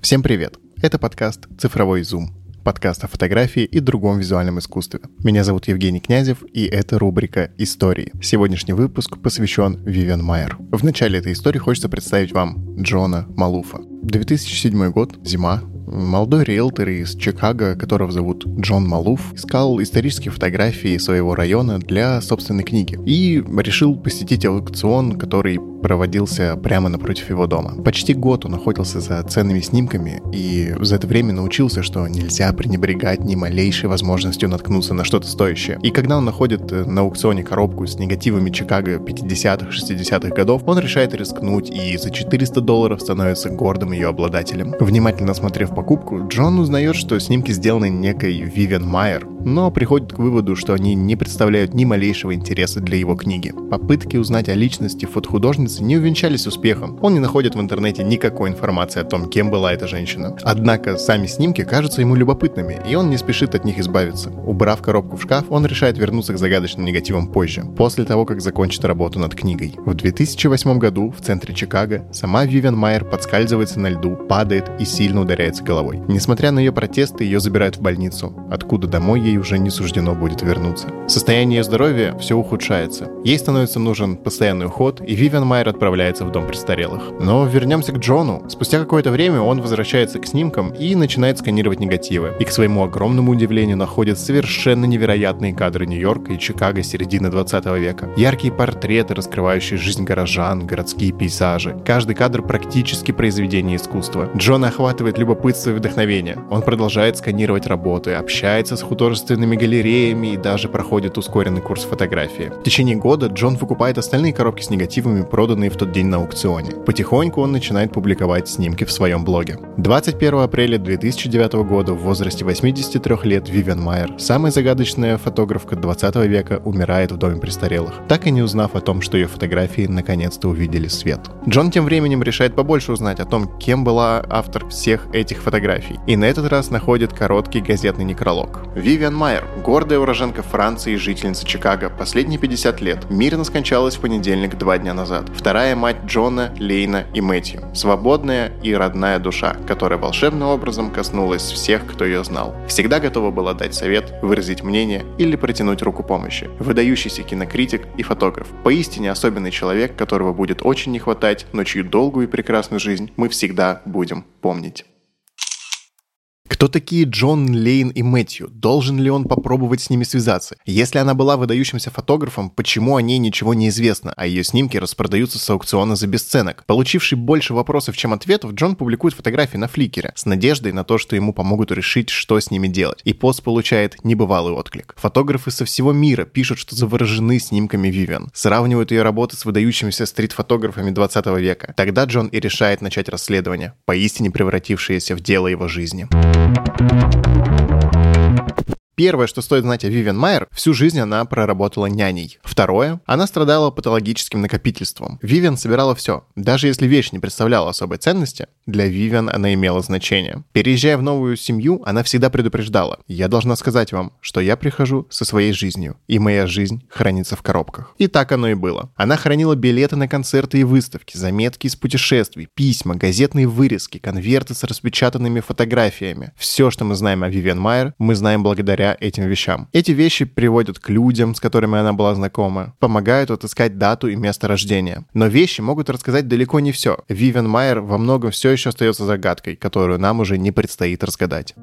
Всем привет! Это подкаст «Цифровой зум», подкаст о фотографии и другом визуальном искусстве. Меня зовут Евгений Князев, и это рубрика «Истории». Сегодняшний выпуск посвящен Вивиан Майер. В начале этой истории хочется представить вам Джона Малуфа. 2007 год, зима, Молодой риэлтор из Чикаго, которого зовут Джон Малуф, искал исторические фотографии своего района для собственной книги и решил посетить аукцион, который проводился прямо напротив его дома. Почти год он охотился за ценными снимками и за это время научился, что нельзя пренебрегать ни малейшей возможностью наткнуться на что-то стоящее. И когда он находит на аукционе коробку с негативами Чикаго 50-х, 60-х годов, он решает рискнуть и за 400 долларов становится гордым ее обладателем. Внимательно осмотрев покупку, Джон узнает, что снимки сделаны некой Вивиан Майер, но приходит к выводу, что они не представляют ни малейшего интереса для его книги. Попытки узнать о личности фотохудожницы не увенчались успехом. Он не находит в интернете никакой информации о том, кем была эта женщина. Однако сами снимки кажутся ему любопытными, и он не спешит от них избавиться. Убрав коробку в шкаф, он решает вернуться к загадочным негативам позже, после того, как закончит работу над книгой. В 2008 году в центре Чикаго сама Вивиан Майер подскальзывается на льду, падает и сильно ударяется головой. Несмотря на ее протесты, ее забирают в больницу, откуда домой ей ей уже не суждено будет вернуться. Состояние здоровья все ухудшается. Ей становится нужен постоянный уход, и Вивиан Майер отправляется в дом престарелых. Но вернемся к Джону. Спустя какое-то время он возвращается к снимкам и начинает сканировать негативы. И к своему огромному удивлению находит совершенно невероятные кадры Нью-Йорка и Чикаго середины 20 века. Яркие портреты, раскрывающие жизнь горожан, городские пейзажи. Каждый кадр практически произведение искусства. Джона охватывает любопытство и вдохновение. Он продолжает сканировать работы, общается с художественными художественными галереями и даже проходит ускоренный курс фотографии. В течение года Джон выкупает остальные коробки с негативами, проданные в тот день на аукционе. Потихоньку он начинает публиковать снимки в своем блоге. 21 апреля 2009 года в возрасте 83 лет Вивиан Майер, самая загадочная фотографка 20 века, умирает в доме престарелых, так и не узнав о том, что ее фотографии наконец-то увидели свет. Джон тем временем решает побольше узнать о том, кем была автор всех этих фотографий, и на этот раз находит короткий газетный некролог. Вивиан Вивиан Майер, гордая уроженка Франции и жительница Чикаго, последние 50 лет, мирно скончалась в понедельник два дня назад. Вторая мать Джона, Лейна и Мэтью. Свободная и родная душа, которая волшебным образом коснулась всех, кто ее знал. Всегда готова была дать совет, выразить мнение или протянуть руку помощи. Выдающийся кинокритик и фотограф. Поистине особенный человек, которого будет очень не хватать, но чью долгую и прекрасную жизнь мы всегда будем помнить. Кто такие Джон, Лейн и Мэтью? Должен ли он попробовать с ними связаться? Если она была выдающимся фотографом, почему о ней ничего не известно, а ее снимки распродаются с аукциона за бесценок? Получивший больше вопросов, чем ответов, Джон публикует фотографии на фликере с надеждой на то, что ему помогут решить, что с ними делать. И пост получает небывалый отклик. Фотографы со всего мира пишут, что заворожены снимками Вивиан. Сравнивают ее работы с выдающимися стрит-фотографами 20 века. Тогда Джон и решает начать расследование, поистине превратившееся в дело его жизни. どこにいるんだろう? Первое, что стоит знать о Вивиан Майер, всю жизнь она проработала няней. Второе, она страдала патологическим накопительством. Вивиан собирала все. Даже если вещь не представляла особой ценности, для Вивиан она имела значение. Переезжая в новую семью, она всегда предупреждала. Я должна сказать вам, что я прихожу со своей жизнью, и моя жизнь хранится в коробках. И так оно и было. Она хранила билеты на концерты и выставки, заметки из путешествий, письма, газетные вырезки, конверты с распечатанными фотографиями. Все, что мы знаем о Вивиан Майер, мы знаем благодаря этим вещам. Эти вещи приводят к людям, с которыми она была знакома, помогают отыскать дату и место рождения. Но вещи могут рассказать далеко не все. Вивен Майер во многом все еще остается загадкой, которую нам уже не предстоит разгадать.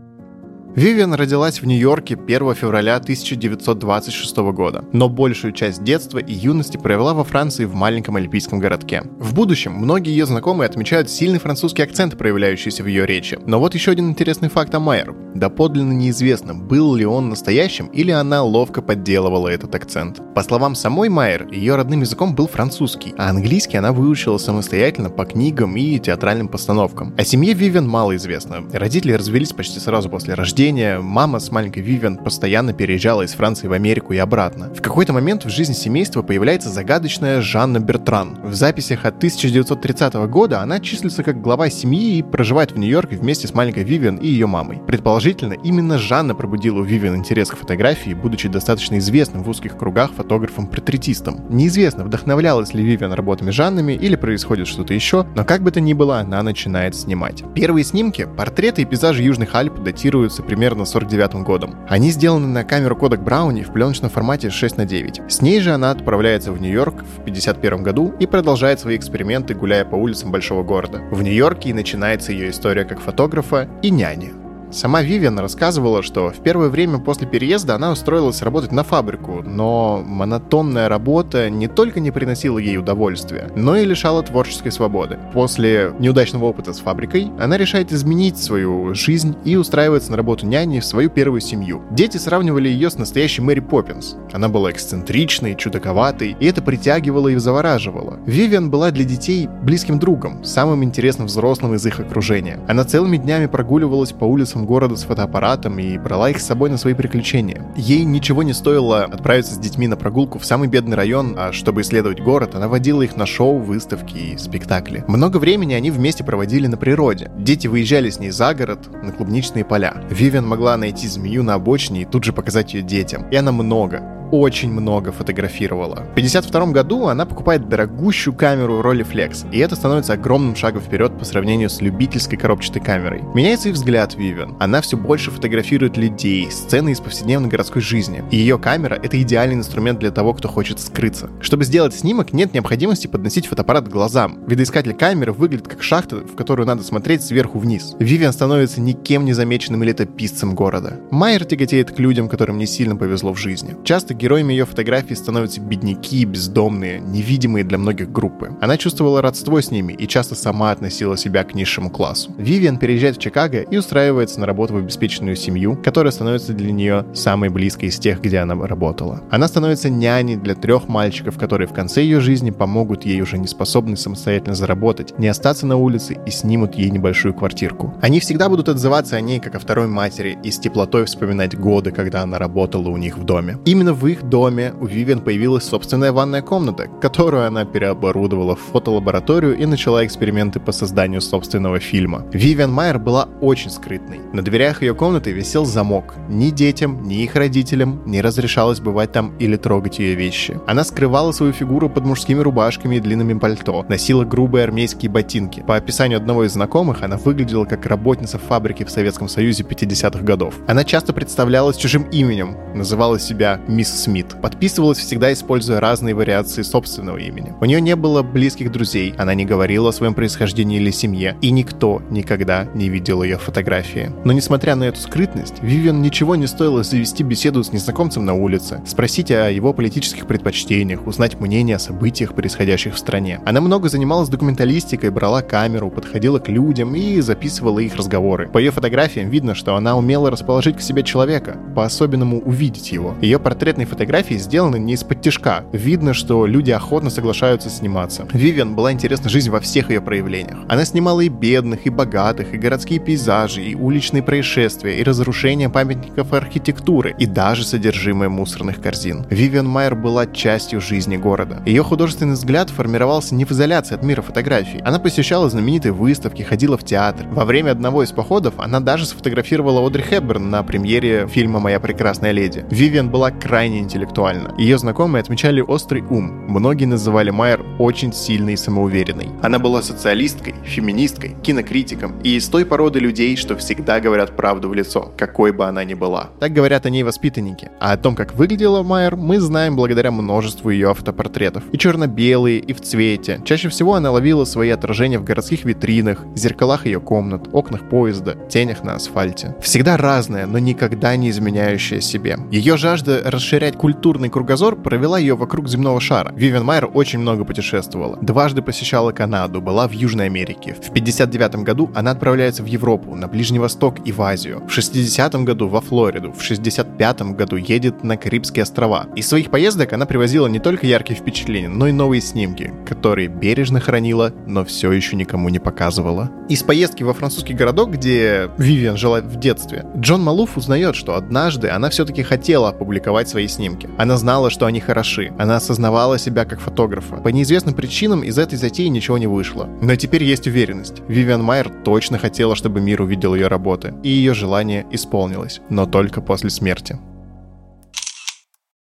Вивиан родилась в Нью-Йорке 1 февраля 1926 года, но большую часть детства и юности провела во Франции в маленьком альпийском городке. В будущем многие ее знакомые отмечают сильный французский акцент, проявляющийся в ее речи. Но вот еще один интересный факт о Майер. Доподлинно неизвестно, был ли он настоящим или она ловко подделывала этот акцент. По словам самой Майер, ее родным языком был французский, а английский она выучила самостоятельно по книгам и театральным постановкам. О семье Вивиан мало известно. Родители развелись почти сразу после рождения рождения мама с маленькой Вивиан постоянно переезжала из Франции в Америку и обратно. В какой-то момент в жизни семейства появляется загадочная Жанна Бертран. В записях от 1930 года она числится как глава семьи и проживает в Нью-Йорке вместе с маленькой Вивиан и ее мамой. Предположительно, именно Жанна пробудила у Вивиан интерес к фотографии, будучи достаточно известным в узких кругах фотографом-портретистом. Неизвестно, вдохновлялась ли Вивиан работами Жаннами или происходит что-то еще, но как бы то ни было, она начинает снимать. Первые снимки, портреты и пейзажи Южных Альп датируются примерно 49 годом. Они сделаны на камеру Kodak Brownie в пленочном формате 6 на 9. С ней же она отправляется в Нью-Йорк в 51 году и продолжает свои эксперименты, гуляя по улицам большого города. В Нью-Йорке и начинается ее история как фотографа и няни. Сама Вивиан рассказывала, что в первое время после переезда она устроилась работать на фабрику, но монотонная работа не только не приносила ей удовольствия, но и лишала творческой свободы. После неудачного опыта с фабрикой она решает изменить свою жизнь и устраивается на работу няней в свою первую семью. Дети сравнивали ее с настоящей Мэри Поппинс. Она была эксцентричной, чудаковатой, и это притягивало и завораживало. Вивиан была для детей близким другом, самым интересным взрослым из их окружения. Она целыми днями прогуливалась по улицам улицам города с фотоаппаратом и брала их с собой на свои приключения. Ей ничего не стоило отправиться с детьми на прогулку в самый бедный район, а чтобы исследовать город, она водила их на шоу, выставки и спектакли. Много времени они вместе проводили на природе. Дети выезжали с ней за город, на клубничные поля. Вивиан могла найти змею на обочине и тут же показать ее детям. И она много, очень много фотографировала. В 52 году она покупает дорогущую камеру Rolleiflex, и это становится огромным шагом вперед по сравнению с любительской коробчатой камерой. Меняется и взгляд Вивиан. Она все больше фотографирует людей, сцены из повседневной городской жизни. И ее камера — это идеальный инструмент для того, кто хочет скрыться. Чтобы сделать снимок, нет необходимости подносить фотоаппарат к глазам. Видоискатель камеры выглядит как шахта, в которую надо смотреть сверху вниз. Вивиан становится никем не замеченным летописцем города. Майер тяготеет к людям, которым не сильно повезло в жизни. Часто героями ее фотографий становятся бедняки, бездомные, невидимые для многих группы. Она чувствовала родство с ними и часто сама относила себя к низшему классу. Вивиан переезжает в Чикаго и устраивается на работу в обеспеченную семью, которая становится для нее самой близкой из тех, где она работала. Она становится няней для трех мальчиков, которые в конце ее жизни помогут ей уже не способной самостоятельно заработать, не остаться на улице и снимут ей небольшую квартирку. Они всегда будут отзываться о ней как о второй матери и с теплотой вспоминать годы, когда она работала у них в доме. Именно в их доме у Вивиан появилась собственная ванная комната, которую она переоборудовала в фотолабораторию и начала эксперименты по созданию собственного фильма. Вивиан Майер была очень скрытной. На дверях ее комнаты висел замок. Ни детям, ни их родителям не разрешалось бывать там или трогать ее вещи. Она скрывала свою фигуру под мужскими рубашками и длинными пальто, носила грубые армейские ботинки. По описанию одного из знакомых, она выглядела как работница фабрики в Советском Союзе 50-х годов. Она часто представлялась чужим именем, называла себя мисс Смит. Подписывалась всегда, используя разные вариации собственного имени. У нее не было близких друзей, она не говорила о своем происхождении или семье, и никто никогда не видел ее фотографии. Но несмотря на эту скрытность, Вивиан ничего не стоило завести беседу с незнакомцем на улице, спросить о его политических предпочтениях, узнать мнение о событиях, происходящих в стране. Она много занималась документалистикой, брала камеру, подходила к людям и записывала их разговоры. По ее фотографиям видно, что она умела расположить к себе человека, по-особенному увидеть его. Ее портретные фотографии сделаны не из-под тяжка. Видно, что люди охотно соглашаются сниматься. Вивиан была интересна жизнь во всех ее проявлениях. Она снимала и бедных, и богатых, и городские пейзажи, и уличные происшествия, и разрушения памятников архитектуры, и даже содержимое мусорных корзин. Вивиан Майер была частью жизни города. Ее художественный взгляд формировался не в изоляции от мира фотографий. Она посещала знаменитые выставки, ходила в театр. Во время одного из походов она даже сфотографировала Одри Хепберн на премьере фильма «Моя прекрасная леди». Вивиан была крайне интеллектуальна. Ее знакомые отмечали острый ум. Многие называли Майер очень сильной и самоуверенной. Она была социалисткой, феминисткой, кинокритиком и из той породы людей, что всегда говорят правду в лицо, какой бы она ни была. Так говорят о ней воспитанники. А о том, как выглядела Майер, мы знаем благодаря множеству ее автопортретов. И черно-белые, и в цвете. Чаще всего она ловила свои отражения в городских витринах, зеркалах ее комнат, окнах поезда, тенях на асфальте. Всегда разная, но никогда не изменяющая себе. Ее жажда расширять культурный кругозор провела ее вокруг земного шара. Вивен Майер очень много путешествовала. Дважды посещала Канаду, была в Южной Америке. В 59 году она отправляется в Европу, на Ближний Восток и в Азию. В 60 году во Флориду. В 65 году едет на Карибские острова. Из своих поездок она привозила не только яркие впечатления, но и новые снимки, которые бережно хранила, но все еще никому не показывала. Из поездки во французский городок, где Вивиан жила в детстве, Джон Малуф узнает, что однажды она все-таки хотела опубликовать свои снимки. Она знала, что они хороши. Она осознавала себя как фотографа. По неизвестным причинам из этой затеи ничего не вышло. Но теперь есть уверенность. Вивиан Майер точно хотела, чтобы мир увидел ее работы, и ее желание исполнилось, но только после смерти.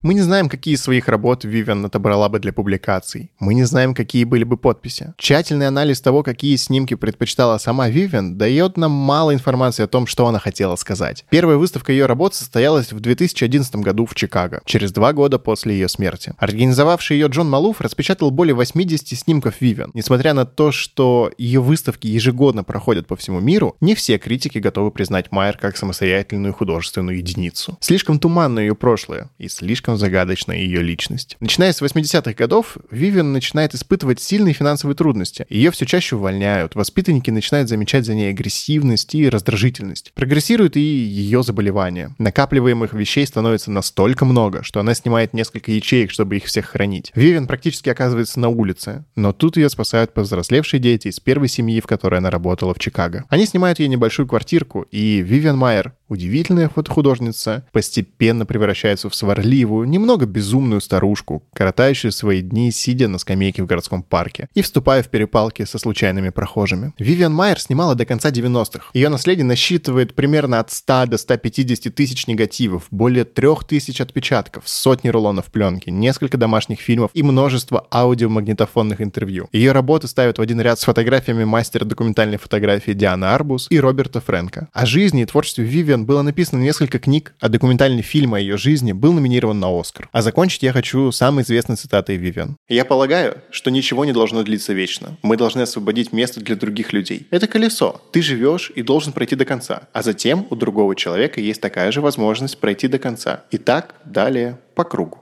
Мы не знаем, какие из своих работ Вивиан отобрала бы для публикаций. Мы не знаем, какие были бы подписи. Тщательный анализ того, какие снимки предпочитала сама Вивиан, дает нам мало информации о том, что она хотела сказать. Первая выставка ее работ состоялась в 2011 году в Чикаго, через два года после ее смерти. Организовавший ее Джон Малуф распечатал более 80 снимков Вивиан. Несмотря на то, что ее выставки ежегодно проходят по всему миру, не все критики готовы признать Майер как самостоятельную художественную единицу. Слишком туманно ее прошлое и слишком слишком загадочна ее личность. Начиная с 80-х годов, Вивиан начинает испытывать сильные финансовые трудности. Ее все чаще увольняют, воспитанники начинают замечать за ней агрессивность и раздражительность. Прогрессирует и ее заболевание. Накапливаемых вещей становится настолько много, что она снимает несколько ячеек, чтобы их всех хранить. Вивиан практически оказывается на улице, но тут ее спасают повзрослевшие дети из первой семьи, в которой она работала в Чикаго. Они снимают ей небольшую квартирку, и Вивиан Майер, удивительная фотохудожница, постепенно превращается в сварливую, немного безумную старушку, коротающую свои дни, сидя на скамейке в городском парке и вступая в перепалки со случайными прохожими. Вивиан Майер снимала до конца 90-х. Ее наследие насчитывает примерно от 100 до 150 тысяч негативов, более 3000 отпечатков, сотни рулонов пленки, несколько домашних фильмов и множество аудиомагнитофонных интервью. Ее работы ставят в один ряд с фотографиями мастера документальной фотографии Дианы Арбус и Роберта Фрэнка. О жизни и творчестве Вивиан было написано несколько книг, а документальный фильм о ее жизни был номинирован на Оскар. А закончить я хочу самой известной цитатой Вивиан. «Я полагаю, что ничего не должно длиться вечно. Мы должны освободить место для других людей. Это колесо. Ты живешь и должен пройти до конца. А затем у другого человека есть такая же возможность пройти до конца. И так далее по кругу.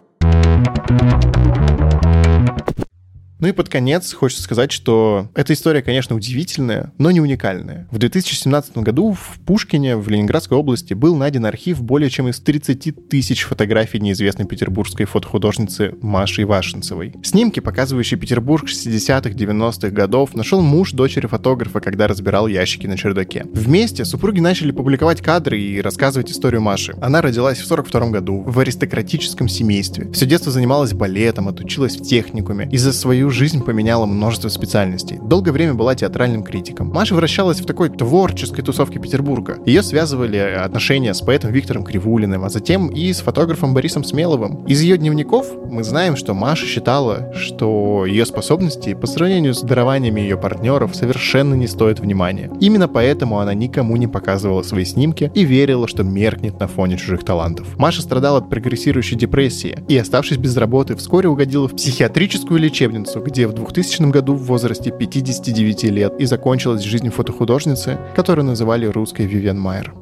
Ну и под конец хочется сказать, что эта история, конечно, удивительная, но не уникальная. В 2017 году в Пушкине, в Ленинградской области, был найден архив более чем из 30 тысяч фотографий неизвестной петербургской фотохудожницы Маши Ивашинцевой. Снимки, показывающие Петербург 60-х, 90-х годов, нашел муж дочери фотографа, когда разбирал ящики на чердаке. Вместе супруги начали публиковать кадры и рассказывать историю Маши. Она родилась в 42 году в аристократическом семействе. Все детство занималась балетом, отучилась в техникуме. И за свою жизнь поменяла множество специальностей. Долгое время была театральным критиком. Маша вращалась в такой творческой тусовке Петербурга. Ее связывали отношения с поэтом Виктором Кривулиным, а затем и с фотографом Борисом Смеловым. Из ее дневников мы знаем, что Маша считала, что ее способности по сравнению с дарованиями ее партнеров совершенно не стоят внимания. Именно поэтому она никому не показывала свои снимки и верила, что меркнет на фоне чужих талантов. Маша страдала от прогрессирующей депрессии и, оставшись без работы, вскоре угодила в психиатрическую лечебницу, где в 2000 году в возрасте 59 лет и закончилась жизнь фотохудожницы, которую называли русской Вивен Майер.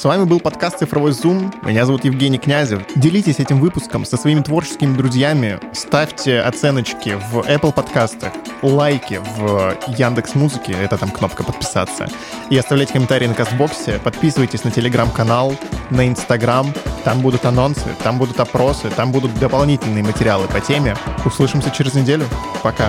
С вами был подкаст «Цифровой зум». Меня зовут Евгений Князев. Делитесь этим выпуском со своими творческими друзьями. Ставьте оценочки в Apple подкастах, лайки в Яндекс Музыке, это там кнопка подписаться. И оставляйте комментарии на Кастбоксе. Подписывайтесь на Телеграм-канал, на Инстаграм. Там будут анонсы, там будут опросы, там будут дополнительные материалы по теме. Услышимся через неделю. Пока.